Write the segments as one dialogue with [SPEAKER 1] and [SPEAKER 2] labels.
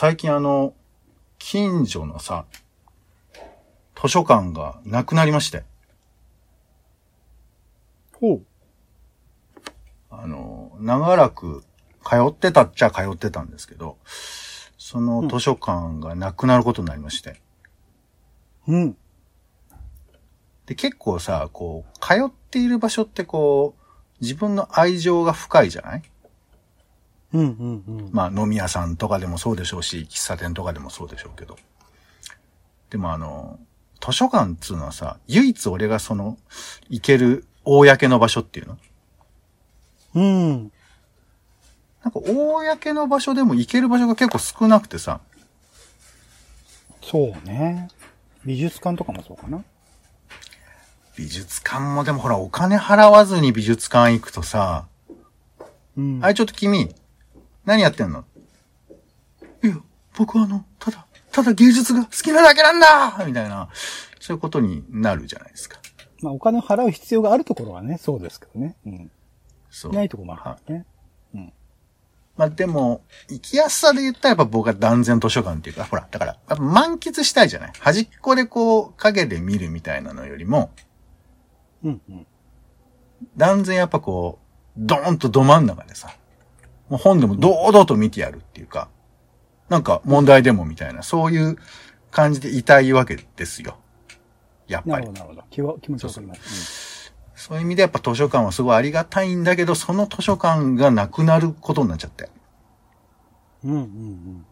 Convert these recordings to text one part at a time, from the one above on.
[SPEAKER 1] 最近あの、近所のさ、図書館がなくなりまして。
[SPEAKER 2] ほう。
[SPEAKER 1] あの、長らく通ってたっちゃ通ってたんですけど、その図書館がなくなることになりまして。
[SPEAKER 2] うん。
[SPEAKER 1] で、結構さ、こう、通っている場所ってこう、自分の愛情が深いじゃない？
[SPEAKER 2] うんうんうん。
[SPEAKER 1] まあ飲み屋さんとかでもそうでしょうし、喫茶店とかでもそうでしょうけど。でもあの、図書館っつうのはさ、唯一俺がその、行ける公の場所っていうの？
[SPEAKER 2] うん。
[SPEAKER 1] なんか公の場所でも行ける場所が結構少なくてさ、
[SPEAKER 2] そうね。美術館とかもそうかな。
[SPEAKER 1] 美術館もでもほらお金払わずに美術館行くとさ、
[SPEAKER 2] うん。
[SPEAKER 1] あれちょっと君、何やってんの？いや、僕はあの、ただ、ただ芸術が好きなだけなんだみたいな、そういうことになるじゃないですか。
[SPEAKER 2] まあ、お金を払う必要があるところはね、そうですけどね。うん。
[SPEAKER 1] そう。
[SPEAKER 2] ないところもあるからね。
[SPEAKER 1] まあでも、行きやすさで言ったらやっぱ僕は断然図書館っていうか、ほら、だから、やっぱ満喫したいじゃない？端っこでこう、影で見るみたいなのよりも、
[SPEAKER 2] うんうん。
[SPEAKER 1] 断然やっぱこう、ドーンとど真ん中でさ、もう本でも堂々と見てやるっていうか、なんか問題でもみたいな、そういう感じでいたいわけですよ。やっぱり
[SPEAKER 2] なるほ。ど、なるほど。気持ちわかります。
[SPEAKER 1] そういう意味でやっぱ図書館はすごいありがたいんだけど、その図書館がなくなることになっちゃって。
[SPEAKER 2] うん。うんうん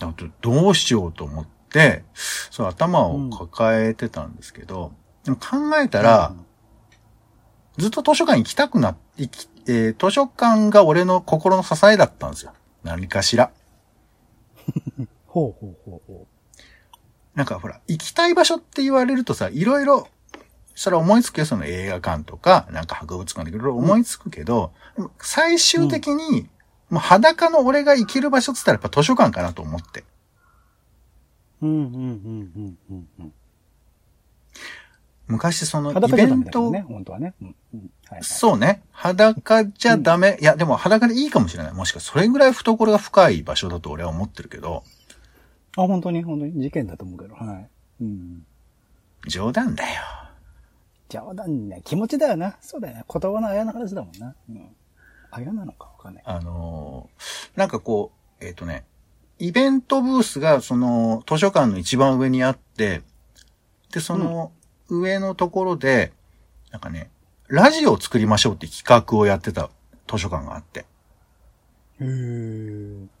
[SPEAKER 1] あとどうしようと思って、そう頭を抱えてたんですけど、でも考えたら、ずっと図書館行きたくな、行き、えー図書館が俺の心の支えだったんですよ。何かしら。
[SPEAKER 2] うん。ほうほうほうほ
[SPEAKER 1] なんかほら、行きたい場所って言われるとさ、いろいろ、それは思いつくよ、その映画館とか、なんか博物館でいろいろ思いつくけど、でも最終的に、もう裸の俺が行ける場所って言ったらやっぱ図書館かなと思って。
[SPEAKER 2] う。うんうんうんうんうんうん。
[SPEAKER 1] 昔そのイベント、
[SPEAKER 2] ね、本当はね。うんうん。はい、はい。
[SPEAKER 1] そうね。裸じゃダメ。いや、でも裸でいいかもしれない。もしかそれぐらい懐が深い場所だと俺は思ってるけど、
[SPEAKER 2] あ、本当に本当に事件だと思うけど、はい。うん。
[SPEAKER 1] 冗談だよ。
[SPEAKER 2] 冗談ね、気持ちだよな。そうだよね。言葉のあやの話だもんな。うん。あやなのかわかんない。
[SPEAKER 1] あのーなんかこう、えっ、とね、イベントブースがその図書館の一番上にあって、で、その上のところで、なんかね、ラジオを作りましょうって企画をやってた図書館があって。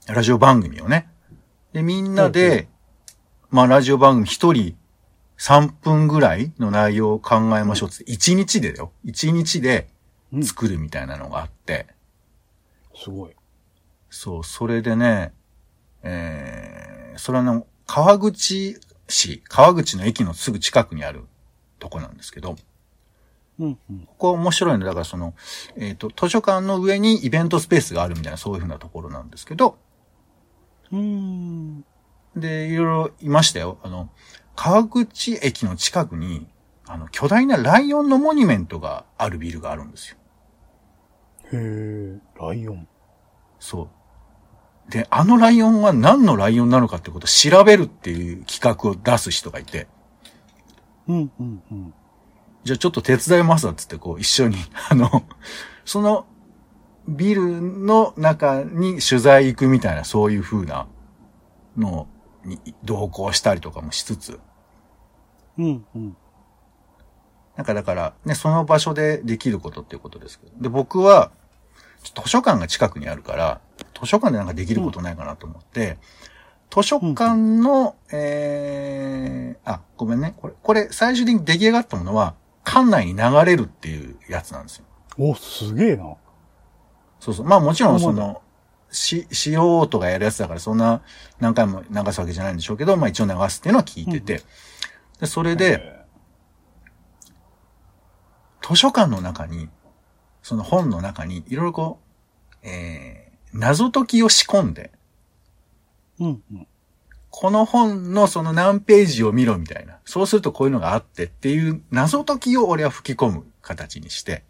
[SPEAKER 1] ラジオ番組をね。で、みんなで、まあラジオ番組一人3分ぐらいの内容を考えましょうって、1日でだよ。1日で
[SPEAKER 2] うん。
[SPEAKER 1] 作るみたいなのがあって、
[SPEAKER 2] すごい。
[SPEAKER 1] そう、それでね、えー、それはあの、川口市、川口の駅のすぐ近くにあるとこなんですけど、
[SPEAKER 2] うんうん。
[SPEAKER 1] ここ面白いのだからその、えっ、と、図書館の上にイベントスペースがあるみたいなそういう風なところなんですけど、
[SPEAKER 2] うーん。
[SPEAKER 1] で、いろいろいましたよ。あの、川口駅の近くに、あの、巨大なライオンのモニュメントがあるビルがあるんですよ。
[SPEAKER 2] へー。ライオン。
[SPEAKER 1] そう。で、あのライオンは何のライオンなのかってことを調べるっていう企画を出す人がいて、
[SPEAKER 2] うんうんうん。
[SPEAKER 1] じゃあちょっと手伝いますわっつってこう一緒に、あの、そのビルの中に取材行くみたいなそういう風なのに同行したりとかもしつつ、
[SPEAKER 2] うんうん。
[SPEAKER 1] なんかだからね、その場所でできることっていうことですけど。で、僕は、図書館が近くにあるから、図書館でなんかできることないかなと思って、図書館の、えー、あ、ごめんね。これ、これ最終的に出来上がったものは、館内に流れるっていうやつなんですよ。
[SPEAKER 2] お、すげえな。
[SPEAKER 1] そうそう。まあもちろんその、し、素人がやるやつだからそんな何回も流すわけじゃないんでしょうけど、まあ一応流すっていうのは聞いてて、で、それで、図書館の中に、その本の中に、いろいろこう、えー、謎解きを仕込んで、
[SPEAKER 2] うんうん。
[SPEAKER 1] この本のその何ページを見ろみたいな。そうするとこういうのがあってっていう謎解きを俺は吹き込む形にして、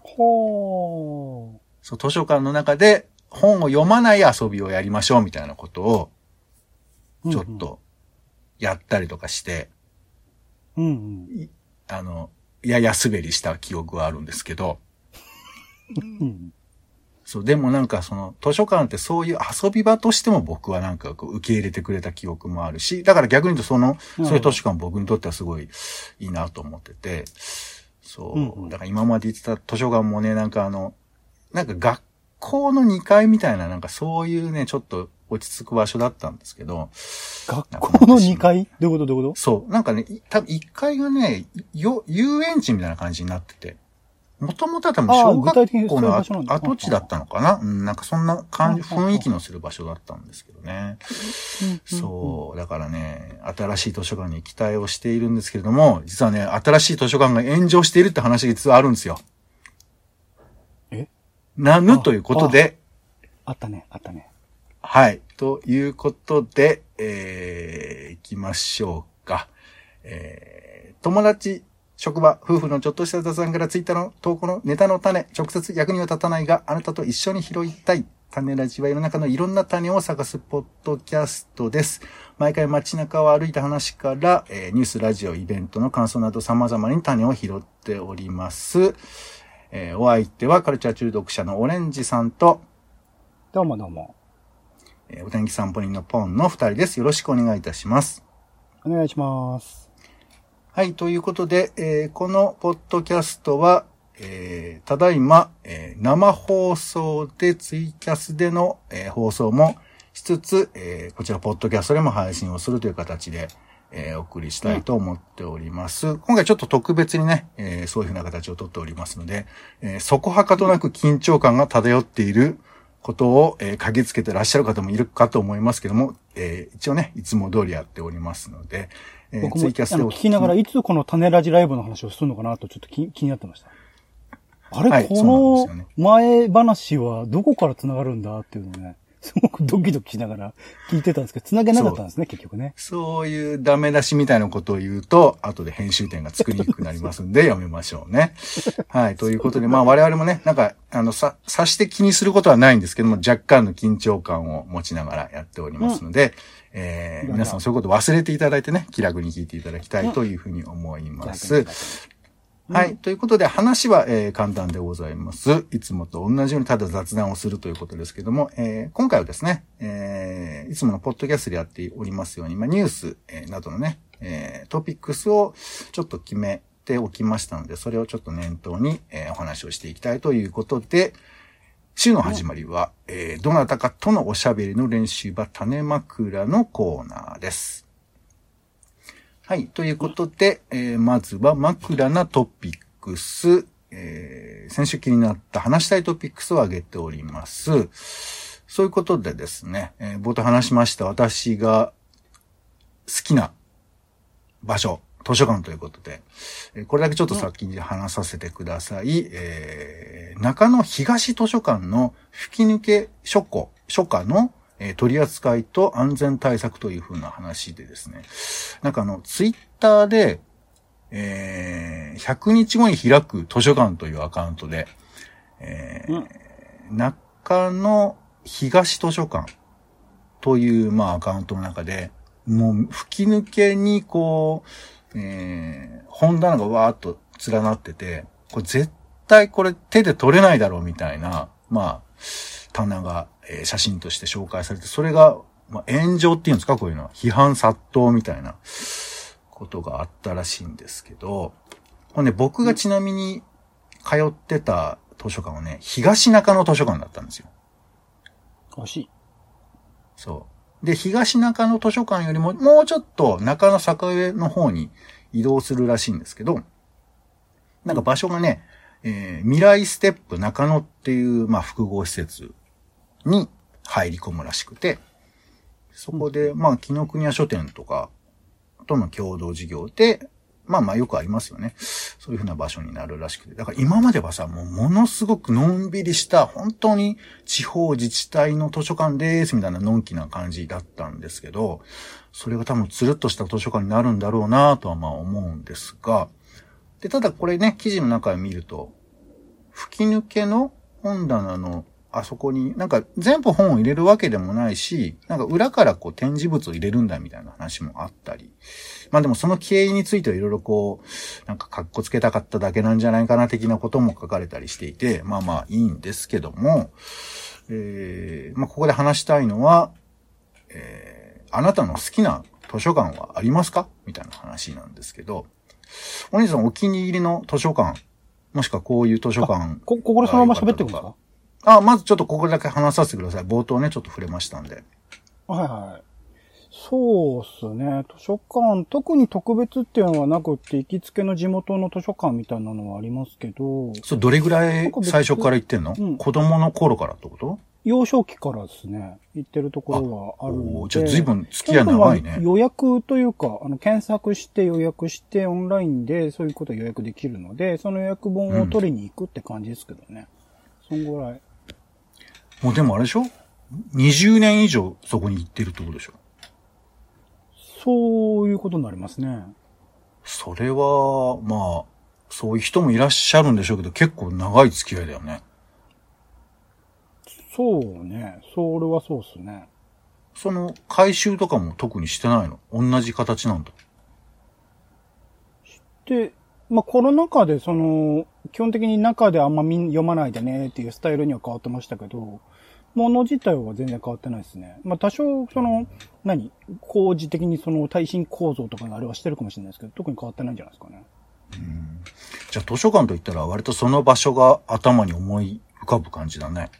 [SPEAKER 2] ほー。
[SPEAKER 1] そう図書館の中で本を読まない遊びをやりましょうみたいなことを、ちょっと、やったりとかして、
[SPEAKER 2] うんうん。
[SPEAKER 1] あの、やや滑りした記憶はあるんですけど、
[SPEAKER 2] うん。
[SPEAKER 1] そう、でもなんかその図書館ってそういう遊び場としても僕はなんかこう受け入れてくれた記憶もあるし、だから逆に言うとその、
[SPEAKER 2] うん。
[SPEAKER 1] そういう図書館僕にとってはすごいいいなと思ってて、そう、だから今まで言ってた図書館もね、なんかあの、なんか学校の2階みたいななんかそういうね、ちょっと落ち着く場所だったんですけど、
[SPEAKER 2] 学校の2階？どういうこと？どういうこ
[SPEAKER 1] そう、なんかね、い多分1階がね、よ、遊園地みたいな感じになってて、もともとは多分
[SPEAKER 2] ああ
[SPEAKER 1] 小学校の跡地だったのかな？うん、なんかそんな感じ、雰囲気のする場所だったんですけどね。
[SPEAKER 2] と
[SPEAKER 1] そう、だからね、新しい図書館に期待をしているんですけれども、実はね、新しい図書館が炎上しているって話が実はあるんですよ。
[SPEAKER 2] え？
[SPEAKER 1] なぬということで、
[SPEAKER 2] あったね、あったね。
[SPEAKER 1] はい。ということで、えー、行きましょうか。えー、友達、職場、夫婦のちょっとした雑談からツイッターの投稿のネタの種、直接役には立たないが、あなたと一緒に拾いたい。種ラジは世の中のいろんな種を探すポッドキャストです。毎回街中を歩いた話から、えーニュース、ラジオ、イベントの感想など様々に種を拾っております。えーお相手はカルチャー中毒者のオレンジさんと、
[SPEAKER 2] どうもどうも。
[SPEAKER 1] えーお天気散歩人のポンの二人です。よろしくお願いいたします。
[SPEAKER 2] お願いします。
[SPEAKER 1] はい、ということで、えーこのポッドキャストは、えーただいま、えー生放送でツイキャスでの、えー放送もしつつ、えーこちらポッドキャストでも配信をするという形で、えーお送りしたいと思っております。今回ちょっと特別にね、えーそういうふうな形をとっておりますので、えーそこはかとなく緊張感が漂っていることを、えー嗅ぎつけてらっしゃる方もいるかと思いますけども、えー一応ね、いつも通りやっておりますので、えー
[SPEAKER 2] 僕もあ
[SPEAKER 1] ツイキャスで
[SPEAKER 2] 聞きながら、いつこの種ラジライブの話をするのかなとちょっと気気になってました。あれ、こ
[SPEAKER 1] はいそうなんですよね。
[SPEAKER 2] の前話はどこから繋がるんだっていうのをね、すごくドキドキしながら聞いてたんですけど、繋げなかったんですね、結局ね。
[SPEAKER 1] そういうダメ出しみたいなことを言うと、後で編集点が作りにくくなりますんで、やめましょうね。はい。ということで、まあ我々もね、なんか、あの、さ、さして気にすることはないんですけども、若干の緊張感を持ちながらやっておりますので、えー
[SPEAKER 2] うん
[SPEAKER 1] 皆さんそういうことを忘れていただいてね、気楽に聞いていただきたいというふうに思います。はい。ということで、話は、えー簡単でございます。いつもと同じようにただ雑談をするということですけども、えー今回はですね、えーいつものポッドキャストでやっておりますように、まあ、ニュース、えーなどのね、えートピックスをちょっと決めておきましたので、それをちょっと念頭に、えーお話をしていきたいということで、週の始まりは、えーどなたかとのおしゃべりの練習場種枕のコーナーです。はい。ということで、えーまずは枕なトピックス、えー先週気になった話したいトピックスを挙げております。そういうことでですね、えー冒頭話しました私が好きな場所、図書館ということで、えこれだけちょっと先に話させてください。えー中野東図書館の吹き抜け書庫、書家の、えー取り扱いと安全対策というふうな話でですね、なんかあの、ツイッターで、えー100日後に開く図書館というアカウントで、えー中野東図書館という、まあ、アカウントの中で、もう、吹き抜けに、こう、えー本棚がわーっと連なってて、これ絶対これ手で取れないだろうみたいな、まあ、棚が、えー写真として紹介されて、それが、まあ、炎上っていうんですか？こういうのは。批判殺到みたいなことがあったらしいんですけど、これね、僕がちなみに通ってた図書館はね、東中野図書館だったんですよ。
[SPEAKER 2] 惜しい。
[SPEAKER 1] そう。で、東中野図書館よりも、もうちょっと中野坂上の方に移動するらしいんですけど、なんか場所がね、えー未来ステップ中野っていう、まあ、複合施設に入り込むらしくて、そこで、まあ、紀ノ国屋書店とかとの共同事業で、まあまあよくありますよね。そういうふうな場所になるらしくて。だから今まではさ、もうものすごくのんびりした、本当に地方自治体の図書館です、みたいなのんきな感じだったんですけど、それが多分つるっとした図書館になるんだろうなとはまあ思うんですが、で、ただこれね、記事の中を見ると、吹き抜けの本棚のあそこに、なんか全部本を入れるわけでもないし、なんか裏からこう展示物を入れるんだみたいな話もあったり。まあでもその経緯についてはいろいろこう、なんか格好つけたかっただけなんじゃないかな的なことも書かれたりしていて、まあまあいいんですけども、えー、まあここで話したいのは、えー、あなたの好きな図書館はありますかみたいな話なんですけど、お兄さんお気に入りの図書館、もしくはこういう図書館。
[SPEAKER 2] こ、ここでそのまま喋ってくるんですか
[SPEAKER 1] あ、まずちょっとここだけ話させてください。冒頭ね、ちょっと触れましたんで。
[SPEAKER 2] はいはい。そうっすね。図書館、特に特別っていうのはなくって、行きつけの地元の図書館みたいなのはありますけど、
[SPEAKER 1] そう、どれぐらい最初から行ってんの、
[SPEAKER 2] うん
[SPEAKER 1] 子供の頃からってこと？
[SPEAKER 2] 幼少期からですね、行ってるところはあるので。
[SPEAKER 1] じゃあ随分付き合い長いね。
[SPEAKER 2] 予約というか、あの、検索して予約してオンラインでそういうことを予約できるので、その予約本を取りに行くって感じですけどね。そんぐらい。
[SPEAKER 1] もうでもあれでしょ ?20 年以上そこに行ってるってことでしょ？
[SPEAKER 2] そういうことになりますね。
[SPEAKER 1] それは、まあ、そういう人もいらっしゃるんでしょうけど、結構長い付き合いだよね。
[SPEAKER 2] そうね。それはそうっすね。
[SPEAKER 1] その、回収とかも特にしてないの？同じ形なんだ。
[SPEAKER 2] で、まあ、コロナ禍でその、基本的に中であんま読まないでねっていうスタイルには変わってましたけど、もの自体は全然変わってないですね。まあ、多少、その、何？工事的にその耐震構造とかのあれはしてるかもしれないですけど、特に変わってないんじゃないですかね。
[SPEAKER 1] じゃあ図書館といったら割とその場所が頭に思い浮かぶ感じだね。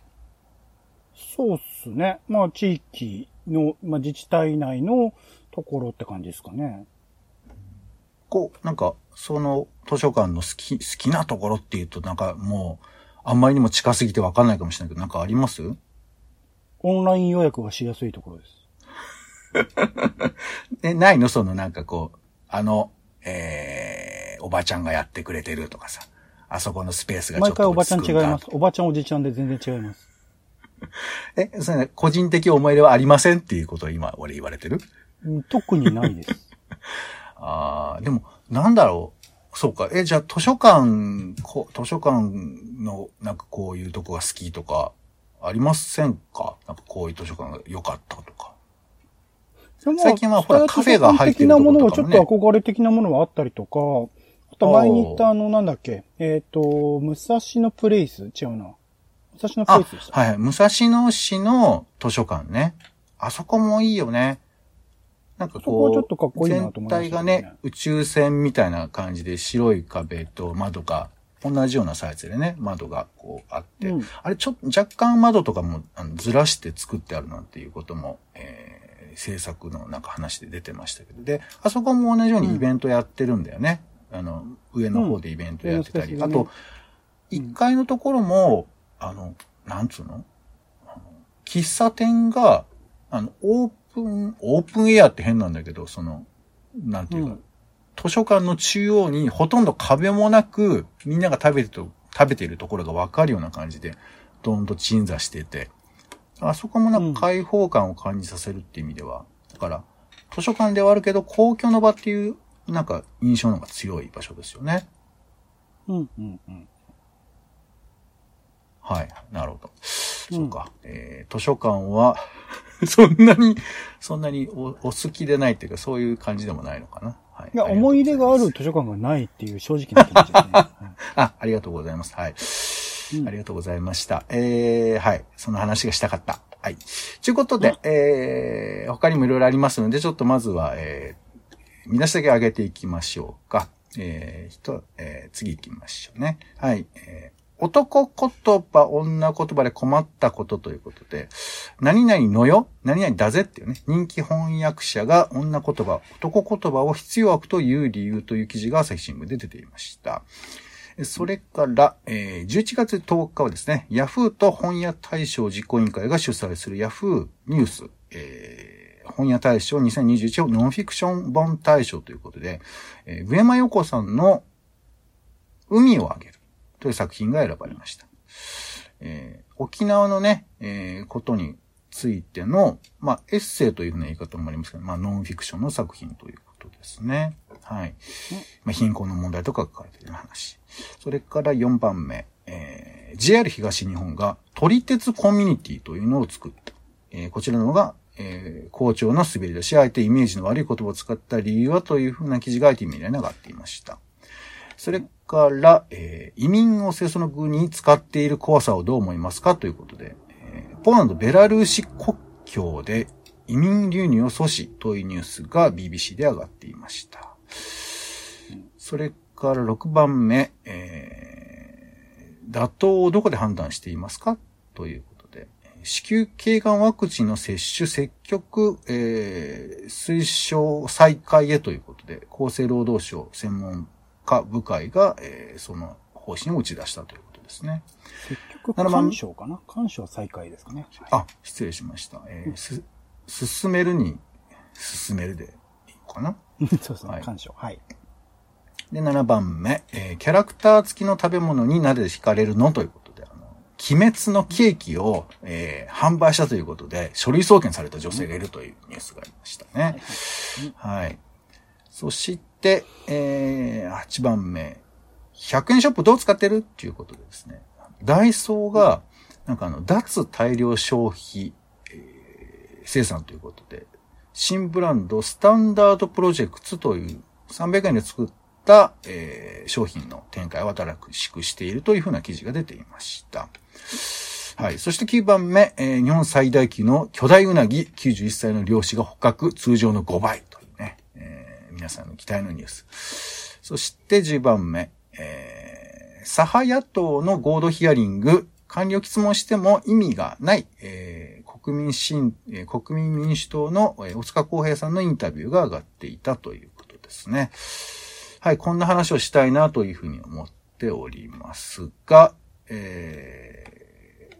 [SPEAKER 2] そうっすね。まあ、地域の、まあ、自治体内のところって感じですかね。
[SPEAKER 1] こう、なんか、その図書館の好き、好きなところっていうとなんかもう、あんまりにも近すぎてわかんないかもしれないけど、なんかあります？
[SPEAKER 2] オンライン予約がしやすいところです。
[SPEAKER 1] え、ないの？そのなんかこう、あの、えー、おばちゃんがやってくれてるとかさ、あそこのスペースがちょっと
[SPEAKER 2] 毎回おばちゃん違います。おばちゃんおじちゃんで全然違います。
[SPEAKER 1] え、それね、個人的思い入れはありませんっていうことを今俺言われてる？
[SPEAKER 2] うん特にないです。
[SPEAKER 1] ああ、でも、なんだろう。そうか。え、じゃあ図書館、こ図書館のなんかこういうとこが好きとか、ありませんか？なんかこういう図書館が良かったとか。最近はほらカフェが入ってるとこ
[SPEAKER 2] 的なものはちょっと憧れ的なものはあったりとか、あと前に言ったあの、なんだっけ、えっ、と、武蔵野プレイス？違うな。武蔵野プ
[SPEAKER 1] あ、
[SPEAKER 2] レイスでした？
[SPEAKER 1] はいはい。武蔵野市の図書館ね。あそこもいいよね。なんか
[SPEAKER 2] そこはちょっ
[SPEAKER 1] こ
[SPEAKER 2] とかっこ
[SPEAKER 1] う、
[SPEAKER 2] いいなと思いました
[SPEAKER 1] 全体がね、宇宙船みたいな感じで白い壁と窓が、同じようなサイズでね、窓がこうあって、
[SPEAKER 2] うん。
[SPEAKER 1] あれちょっと若干窓とかもずらして作ってあるなんていうことも、えー制作のなんか話で出てましたけど、で、あそこも同じようにイベントやってるんだよね。あの、上の方でイベントやってたり、
[SPEAKER 2] うん
[SPEAKER 1] あと、1階のところも、あの、なんつうの喫茶店が、あの、オープン、オープンエアって変なんだけど、その、なんていうか、
[SPEAKER 2] うん
[SPEAKER 1] 図書館の中央にほとんど壁もなく、みんなが食べてると、食べているところがわかるような感じで、どんと鎮座してて、あそこもなんか開放感を感じさせるっていう意味では、だから、図書館ではあるけど、公共の場っていう、なんか印象の方が強い場所ですよね。
[SPEAKER 2] うん、うん、うん。
[SPEAKER 1] はい。なるほど。そうか。えー、図書館は、そんなに、そんなにおお好きでないっていうか、そういう感じでもないのかな。はい。
[SPEAKER 2] いや、思い入れがある図書館がないっていう正直な気持ちですね。
[SPEAKER 1] あ、ありがとうございます。はい。
[SPEAKER 2] うん
[SPEAKER 1] ありがとうございました。えー、はい。その話がしたかった。はい。ということで、えー、他にもいろいろありますので、ちょっとまずは、えー、見出しだけ上げていきましょうか。えー、人、えー、次行きましょうね。はい。えー男言葉、女言葉で困ったことということで、何々のよ何々だぜっていうね、人気翻訳者が女言葉、男言葉を必要悪という理由という記事が朝日新聞で出ていました。それから、えー11月10日はですね、ヤフーと本屋大賞実行委員会が主催するヤフーニュース、えー本屋大賞2021ノンフィクション本大賞ということで、えー上山陽子さんの海をあげるという作品が選ばれました。えー沖縄のね、えーことについての、まあ、エッセイというふうな言い方もありますけど、まあ、ノンフィクションの作品ということですね。はい。まあ、貧困の問題とか書かれている話。それから4番目、え JR 東日本が撮り鉄コミュニティというのを作った。えーこちらの方が、えー校長の滑り出し、あえてイメージの悪い言葉を使った理由はというふうな記事が IT メディアに上がっていました。それから、えー移民を清楚の具に使っている怖さをどう思いますかということで、えーポーランド、ベラルーシ国境で移民流入を阻止というニュースが BBC で上がっていました。それから6番目、えー、妥当をどこで判断していますかということで、子宮頸がんワクチンの接種積極、えー推奨再開へということで、厚生労働省専門家部会が、えーその方針を打ち出したということですね。
[SPEAKER 2] 結局、干渉かな？干渉再開ですかね。
[SPEAKER 1] あ、失礼しました。えーす、進めるに、進めるでいいのかな？
[SPEAKER 2] そうですね、
[SPEAKER 1] はい
[SPEAKER 2] 干渉。はい。
[SPEAKER 1] で、7番目、えーキャラクター付きの食べ物になぜ惹かれるの？ということで、あの、鬼滅のケーキを、えー販売したということで、書類送検された女性がいるというニュースがありましたね。はい。そして、えー、8番目、100円ショップどう使ってる？っていうことでですね、ダイソーが、なんかあの、脱大量消費、えー生産ということで、新ブランドスタンダードプロジェクトという300円で作った、えー商品の展開を新しくしているというふうな記事が出ていました。はい。そして9番目、えー日本最大級の巨大ウナギ91歳の漁師が捕獲、通常の5倍、皆さんの期待のニュース。そして10番目、えー、左派野党の合同ヒアリング、官僚質問しても意味がない、えー国民新、えー国民民主党の、えー大塚康平さんのインタビューが上がっていたということですね。はい、こんな話をしたいなというふうに思っておりますが、え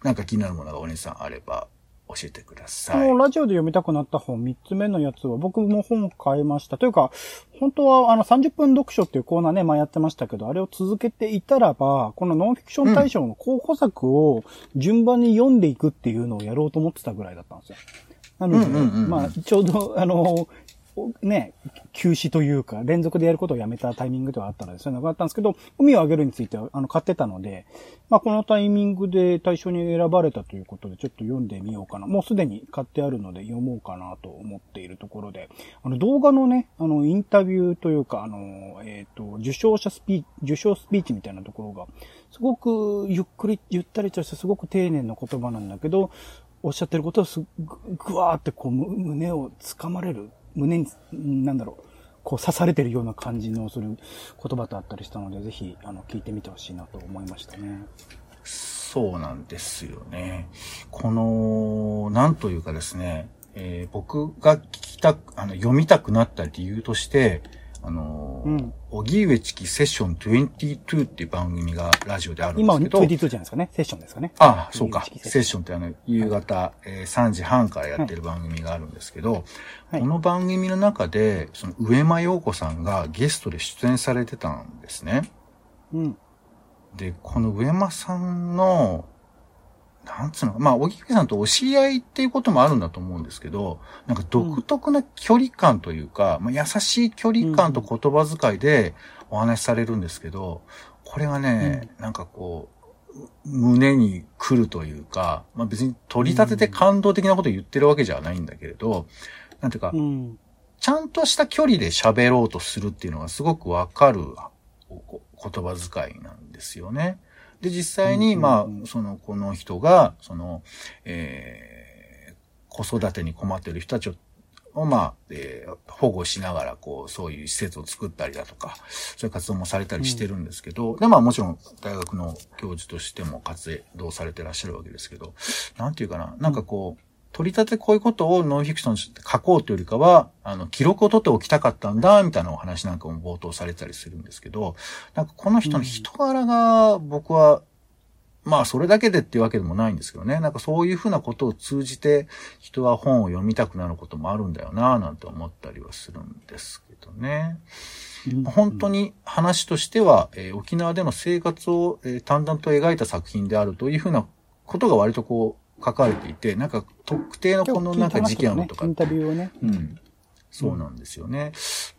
[SPEAKER 1] ー、なんか気になるものがお姉さんあれば教えてくだ
[SPEAKER 2] こ
[SPEAKER 1] さい。
[SPEAKER 2] のラジオで読みたくなった本、3つ目のやつは僕も本買いました。というか、本当はあの30分読書っていうコーナーね、前やってましたけど、あれを続けていたらば、このノンフィクション大賞の候補作を順番に読んでいくっていうのをやろうと思ってたぐらいだったんですよ。なので、
[SPEAKER 1] うんうんうんうん
[SPEAKER 2] まあ、ちょうど、あの、おね、休止というか、連続でやることをやめたタイミングではあったので、そういうのがあったんですけど、海をあげるについては、あの、買ってたので、まあ、このタイミングで対象に選ばれたということで、ちょっと読んでみようかな。もうすでに買ってあるので読もうかなと思っているところで、あの、動画のね、あの、インタビューというか、あの、えっ、と、受賞者スピーチ、受賞スピーチみたいなところが、すごくゆっくり、ゆったりとしてすごく丁寧な言葉なんだけど、おっしゃってることをすぐ、ぐわーってこう、胸を掴まれる、胸に、なんだろう、こう刺されてるような感じのする言葉とあったりしたので、ぜひ、あの、聞いてみてほしいなと思いましたね。
[SPEAKER 1] そうなんですよね。この、なんというかですね、えー僕が聞きたく、あの、読みたくなった理由として、あのー、
[SPEAKER 2] うん
[SPEAKER 1] 荻上チキセッション22っていう番組がラジオであるんで
[SPEAKER 2] 今は
[SPEAKER 1] すけど、
[SPEAKER 2] 22じゃないですかね。セッションですかね。
[SPEAKER 1] ああ、そうか。セッションってあの、夕方、えー3時半からやってる番組があるんですけど、
[SPEAKER 2] はい
[SPEAKER 1] この番組の中で、その上間陽子さんがゲストで出演されてたんですね。
[SPEAKER 2] うん。
[SPEAKER 1] で、この上間さんの、なんつうのまあ、荻上さんとお知り合いっていうこともあるんだと思うんですけど、なんか独特な距離感というか、まあ、優しい距離感と言葉遣いでお話しされるんですけど、これがね、なんかこう、胸に来るというか、まあ別に取り立てて感動的なことを言ってるわけじゃないんだけれど、なんていうか、
[SPEAKER 2] うん。
[SPEAKER 1] ちゃんとした距離で喋ろうとするっていうのがすごくわかるこ言葉遣いなんですよね。で、実際に、
[SPEAKER 2] うん
[SPEAKER 1] ま
[SPEAKER 2] うんうん。
[SPEAKER 1] あ、その、この人が、その、えー、子育てに困っている人たちを、まあ、えー保護しながら、こう、そういう施設を作ったりだとか、そういう活動もされたりしてるんですけど、で、まあもちろん大学の教授としても活動されてらっしゃるわけですけど、なんていうかな、なんかこう、取り立てこういうことをノンフィクションとして書こうというよりかは、あの、記録を取っておきたかったんだ、みたいなお話なんかも冒頭されたりするんですけど、なんかこの人の人柄が僕は、まあそれだけでっていうわけでもないんですけどね。なんかそういうふうなことを通じて人は本を読みたくなることもあるんだよななんて思ったりはするんですけどね。本当に話としては、えー沖縄での生活を、えー淡々と描いた作品であるというふうなことが割とこう書かれていて、なんか特定のこのなんか事件とか
[SPEAKER 2] インタビューをね。
[SPEAKER 1] うん。そうなんですよね。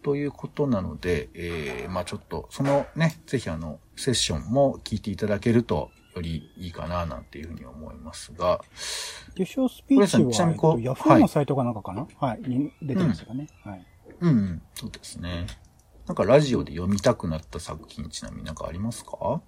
[SPEAKER 1] ということなので、えー、まあちょっと、そのね、ぜひあの、セッションも聞いていただけると、よりいいかな、なんていうふうに思いますが。
[SPEAKER 2] 受賞スピーチは、
[SPEAKER 1] ちなみにこう
[SPEAKER 2] のサイトかなんかかな？はい、に出てますよね。はい。
[SPEAKER 1] うん、うん、そうですね。なんかラジオで読みたくなった作品、ちなみになんかありますか？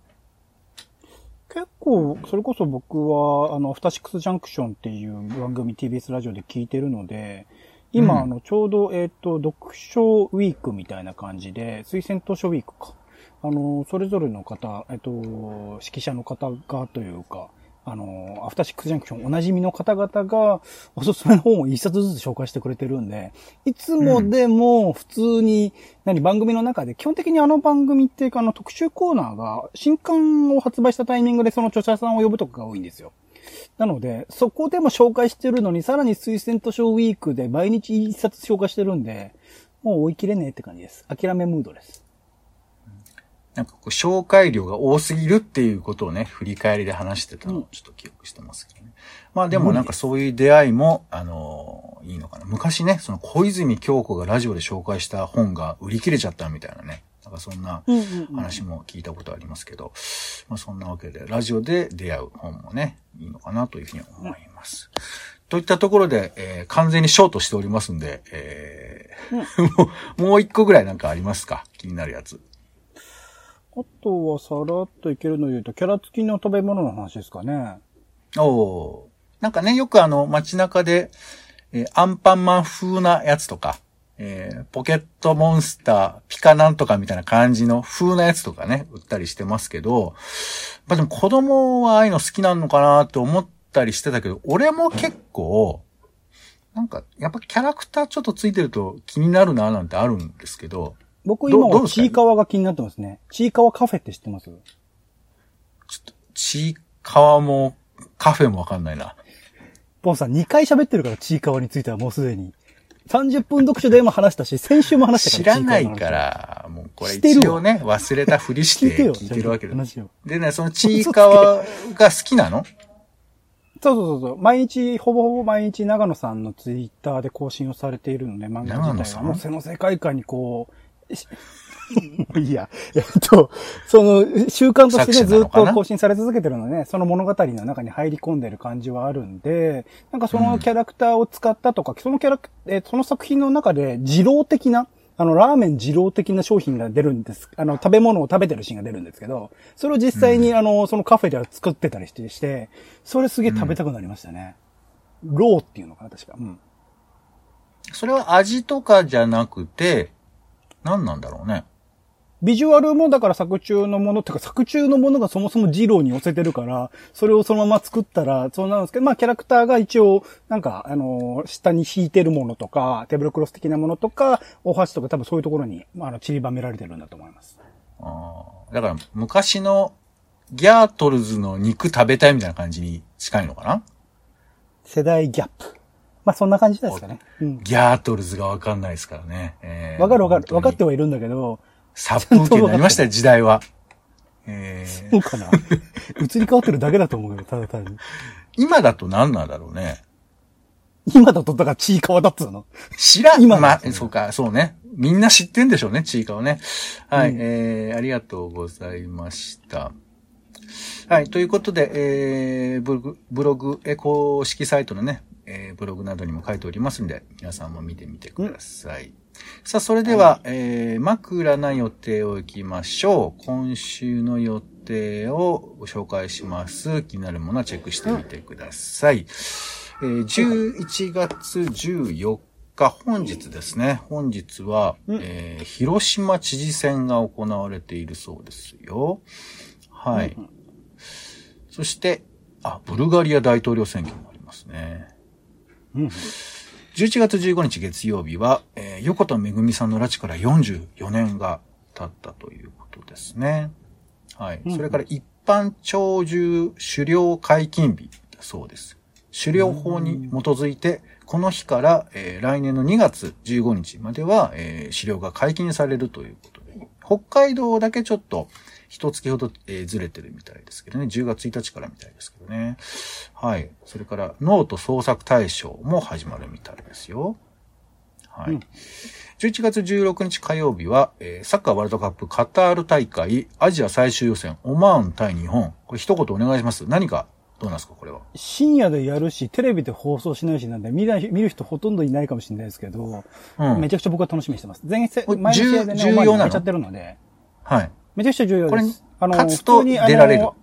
[SPEAKER 2] 結構、それこそ僕は、あの、アフターシックスジャンクションっていう番組 TBS ラジオで聞いてるので、今、
[SPEAKER 1] うん
[SPEAKER 2] あの、ちょうど、えっ、と、読書ウィークみたいな感じで、推薦図書ウィークか。あの、それぞれの方、えっ、と、指揮者の方がというか、あの、アフターシックスジャンクションおなじみの方々が、おすすめの本を一冊ずつ紹介してくれてるんで、いつもでも普通に、何、番組の中で、基本的にあの番組っていうか、あの特集コーナーが、新刊を発売したタイミングでその著者さんを呼ぶとかが多いんですよ。なので、そこでも紹介してるのに、さらに推薦図書ウィークで毎日一冊紹介してるんで、もう追い切れねえって感じです。諦めムードです。
[SPEAKER 1] なんかこう、紹介量が多すぎるっていうことをね、振り返りで話してたのをちょっと記憶してますけどね。まあでもなんかそういう出会いも、あのーいいのかな。昔ね、その小泉京子がラジオで紹介した本が売り切れちゃったみたいなね。なんかそんな話も聞いたことありますけど、まあそんなわけで、ラジオで出会う本もね、いいのかなというふうに思います。といったところで、えー完全にショートしておりますんで、えー もう、もう一個ぐらいなんかありますか？気になるやつ。
[SPEAKER 2] あとはさらっといけるので言うと、キャラ付きの食べ物の話ですかね。
[SPEAKER 1] おおなんかね、よくあの、街中で、えーアンパンマン風なやつとか、えーポケットモンスター、ピカなんとかみたいな感じの風なやつとかね、売ったりしてますけど、まあでも子供はああいうの好きなのかなって思ったりしてたけど、俺も結構、なんか、やっぱキャラクターちょっとついてると気になるななんてあるんですけど、
[SPEAKER 2] 僕今はちいかわが気になってますね。ちいかわカフェって知ってます？
[SPEAKER 1] ちょっと、ちいかわもカフェもわかんないな。
[SPEAKER 2] ポンさん2回喋ってるから、ちいかわについてはもうすでに。30分読書でも話したし、先週も話した
[SPEAKER 1] 知
[SPEAKER 2] から。
[SPEAKER 1] らないか。ら、もうこれ一応ね、忘れたふりして
[SPEAKER 2] 聞いて
[SPEAKER 1] るわけだ。でね、そのちいかわが好きなの？
[SPEAKER 2] そうそうそうそう。毎日、ほぼほぼ毎日長野さんのツイッターで更新をされているので、漫画自体はもうその世界観にこう、しもういいや。えっと、その、習慣としてね、ずっと更新され続けてるのでね、その物語の中に入り込んでる感じはあるんで、なんかそのキャラクターを使ったとか、そのキャラク、えーその作品の中で、二郎的な、あの、ラーメン二郎的な商品が出るんです。あの、食べ物を食べてるシーンが出るんですけど、それを実際に、あの、そのカフェでは作ってたりして、してそれすげえ食べたくなりましたね。ローっていうのかな、確か。うん。
[SPEAKER 1] それは味とかじゃなくて、何なんだろうね。
[SPEAKER 2] ビジュアルもだから作中のものっていうか作中のものがそもそも二郎に寄せてるから、それをそのまま作ったらそうなるんですけど、まあキャラクターが一応、なんか、あのー下に引いてるものとか、テーブルクロス的なものとか、お箸とか多分そういうところに、まあ、あの、散りばめられてるんだと思います。
[SPEAKER 1] あーだから昔のギャートルズの肉食べたいみたいな感じに近いのかな？
[SPEAKER 2] 世代ギャップ。まあそんな感じですかね。うん。
[SPEAKER 1] ギャートルズがわかんないですからね。えー
[SPEAKER 2] わかるわかる。わかってはいるんだけど、
[SPEAKER 1] 殺風景になりましたよ、時代は。えー
[SPEAKER 2] そうかな。移り変わってるだけだと思うけど、ただ単に。
[SPEAKER 1] 今だと何なんだろうね。
[SPEAKER 2] 今だと、だから、ちいかわだっつうの？
[SPEAKER 1] 知らん。まあ
[SPEAKER 2] 今です、ね
[SPEAKER 1] そうか、そうね。みんな知ってんでしょうね、ちいかわね。はい、
[SPEAKER 2] うん
[SPEAKER 1] えー、ありがとうございました。はい、ということで、えー、ブログ、ブログ、えー公式サイトのね、えー、ブログなどにも書いておりますんで、皆さんも見てみてください。さあ、それでは、えー、枕な予定を行きましょう。今週の予定をご紹介します。気になるものはチェックしてみてください。えー11月14日、本日ですね。本日は、
[SPEAKER 2] うん
[SPEAKER 1] えー広島知事選が行われているそうですよ。はい。
[SPEAKER 2] うん
[SPEAKER 1] そして、あ、ブルガリア大統領選挙もありますね。
[SPEAKER 2] うん。
[SPEAKER 1] 11月15日月曜日は、えー横田めぐみさんの拉致から44年が経ったということですね。はい。
[SPEAKER 2] うん
[SPEAKER 1] それから一般鳥獣狩猟解禁日だそうです。狩猟法に基づいて、この日から、えー来年の2月15日までは、えー狩猟が解禁されるということで、北海道だけちょっと一月ほど、えーずれてるみたいですけどね。10月1日からみたいですけどね。はい。それから、ノート創作大賞も始まるみたいですよ。はい。
[SPEAKER 2] うん
[SPEAKER 1] 11月16日火曜日は、えーサッカーワールドカップカタール大会アジア最終予選オマーン対日本。これ一言お願いします。何か、どうなんですかこれは？
[SPEAKER 2] 深夜でやるし、テレビで放送しないしなんで、見ない見る人ほとんどいないかもしれないですけど、
[SPEAKER 1] うん。
[SPEAKER 2] めちゃくちゃ僕は楽しみにしてます。前世
[SPEAKER 1] これ、
[SPEAKER 2] 前の試合でね、
[SPEAKER 1] 重重要なの？
[SPEAKER 2] ちゃってるので、
[SPEAKER 1] はい。
[SPEAKER 2] めちゃくちゃ重要
[SPEAKER 1] これ
[SPEAKER 2] です。あ
[SPEAKER 1] 勝つと出られる
[SPEAKER 2] わ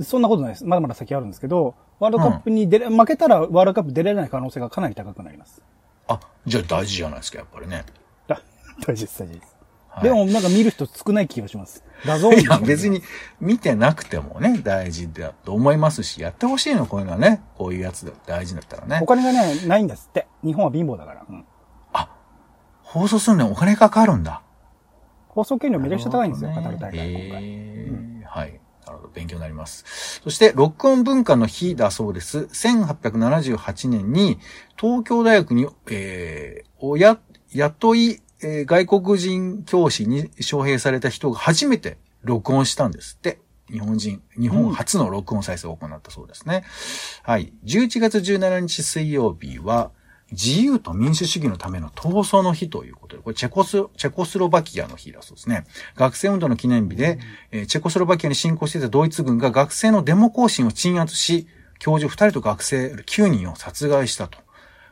[SPEAKER 2] そんなことないです。まだまだ先あるんですけど、ワールドカップに出れ、負けたらワールドカップ出れない可能性がかなり高くなります。
[SPEAKER 1] あ、じゃあ大事じゃないですか、やっぱりね。
[SPEAKER 2] だ 大事です、大事です。
[SPEAKER 1] はい
[SPEAKER 2] でもなんか見る人少ない気がします。画像
[SPEAKER 1] いや、別。に見てなくてもね、大事だと思いますし、やってほしいの、こういうのはね。こういうやつだ、大事だったらね
[SPEAKER 2] お。金がね、ないんですって。日本は貧乏だから。うん
[SPEAKER 1] 放送するのにお金かかるんだ。
[SPEAKER 2] 放送権料めちゃくちゃ高いんですよ、カタール大会、今回。
[SPEAKER 1] へーはい。なるほど、勉強になります。そして、録音文化の日だそうです。1878年に、東京大学に、えー、おや、雇い、えー外国人教師に招聘された人が初めて録音したんですって。日本人、日本初の録音再生を行ったそうですね。はい。11月17日水曜日は、自由と民主主義のための闘争の日ということで、これチェコス、チェコスロバキアの日だそうですね。学生運動の記念日で、えーチェコスロバキアに侵攻していたドイツ軍が学生のデモ行進を鎮圧し、教授2人と学生9人を殺害したと。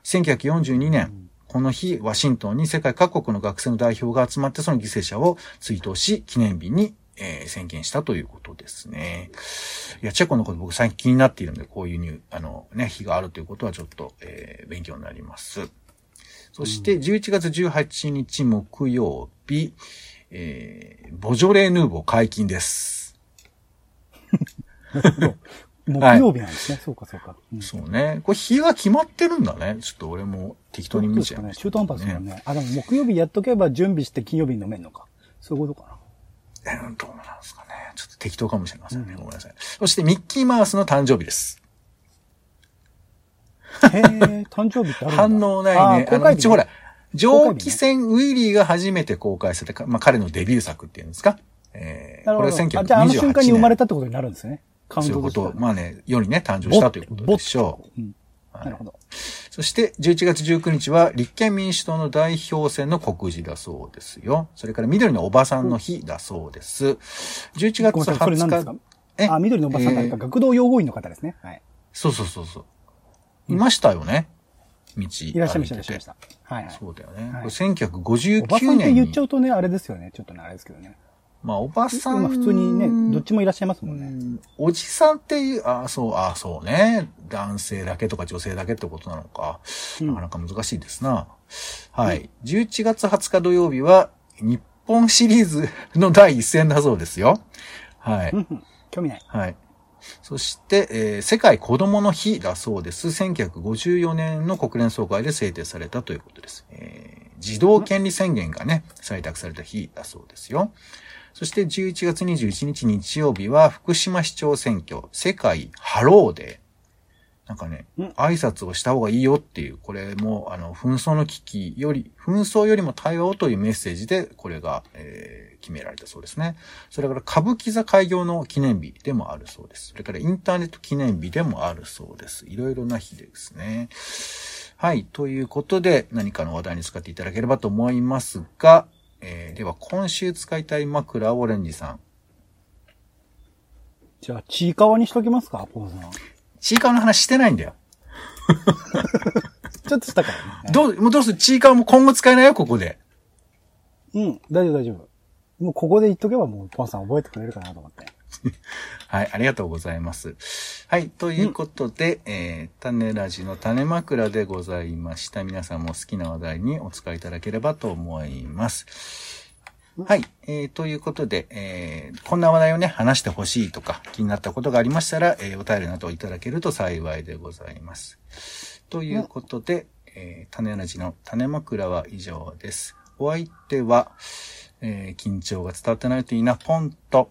[SPEAKER 1] 1942年、この日、ワシントンに世界各国の学生の代表が集まってその犠牲者を追悼し、記念日に、えー宣言したということですね。いや、チェコのこと僕最近気になっているので、こういうニュー、あの、ね、日があるということはちょっと、えー勉強になります。そして、11月18日木曜日、えーボジョレ・ヌーボー解禁です。
[SPEAKER 2] 木曜日なんですね。そうか、そうか。うん
[SPEAKER 1] そうね。これ日が決まってるんだね。ちょっと俺も適当に見ちゃ
[SPEAKER 2] うね。中途半端ですもんね。あ、でも木曜日やっとけば準備して金曜日に飲めんのか。そういうことかな。
[SPEAKER 1] えーどうなんですかね。ちょっと適当かもしれませんね。ごめんなさい。そして、ミッキーマウスの誕生日です。
[SPEAKER 2] へえ、誕生日ってあるんだ
[SPEAKER 1] 反応ないね。あの、一応ほら、
[SPEAKER 2] 公
[SPEAKER 1] 蒸気船ウィリーが初めて公開された、まあ、彼のデビュー作っていうんですか？えー。これは1928年。
[SPEAKER 2] あじゃああの瞬間に生まれたってことになるんですね。
[SPEAKER 1] そういうこと。まあね、世にね、誕生したということでしょう。
[SPEAKER 2] うんなるほど。
[SPEAKER 1] そして、11月19日は、立憲民主党の代表選の告示だそうですよ。それから、緑のおばさんの日だそうです。11月
[SPEAKER 2] ごめんなさい、それ何です
[SPEAKER 1] 20
[SPEAKER 2] か？
[SPEAKER 1] 日。え？
[SPEAKER 2] あ、緑のおばさんなんか、
[SPEAKER 1] えー
[SPEAKER 2] 学童養護員の方ですね。はい。
[SPEAKER 1] そうそうそうそう。いましたよね？道。い
[SPEAKER 2] いらっしゃいました、いらっしゃいました。はいはい。
[SPEAKER 1] そうだよね。
[SPEAKER 2] はい
[SPEAKER 1] これ1959
[SPEAKER 2] おばさんって
[SPEAKER 1] 年に
[SPEAKER 2] 言っちゃ。うとね、あれですよね。ちょっとね、あれですけどね。
[SPEAKER 1] まあ、おばさん。
[SPEAKER 2] 今普通にね、どっちもいらっしゃいますもんね。
[SPEAKER 1] うんおじさんっていう、あそう、あそうね。男性だけとか女性だけってことなのか。
[SPEAKER 2] うん
[SPEAKER 1] なかなか難しいですな。はい。11月20日土曜日は、日本シリーズの第一戦だそうですよ。はい。
[SPEAKER 2] うんうん。興味ない。
[SPEAKER 1] はい。そして、えー世界子供の日だそうです。1954年の国連総会で制定されたということです。えー児童権利宣言がね、採択された日だそうですよ。そして11月21日日曜日は福島市長選挙、世界ハローデー。なんかね、
[SPEAKER 2] うん
[SPEAKER 1] 挨拶をした方がいいよっていう、これも、あの、紛争の危機より、紛争よりも対話をというメッセージで、これが、えー決められたそうですね。それから歌舞伎座開業の記念日でもあるそうです。それからインターネット記念日でもあるそうです。いろいろな日ですね。はい。ということで、何かの話題に使っていただければと思いますが、えーでは今週使いたい枕をオレンジさん。
[SPEAKER 2] じゃあ、ちいかわにしときますか、ポーさん。
[SPEAKER 1] チーカーの話してないんだよ。
[SPEAKER 2] ちょっとしたからね。
[SPEAKER 1] どう、もうどうする？チーカーも今後使えないよ、ここで。
[SPEAKER 2] うん、大丈夫、大丈夫。もうここで言っとけばもう、ポンさん覚えてくれるかなと思って。
[SPEAKER 1] はい、ありがとうございます。はい、ということで、えー、種ラジの種枕でございました。皆さんも好きな話題にお使いいただければと思います。はい、えー、ということで、えー、こんな話題をね、話してほしいとか、気になったことがありましたら、えー、お便りなどいただけると幸いでございます。ということで、えー、種ラジの種枕は以上です。お相手は、えー、緊張が伝わってないといいな、ポンと、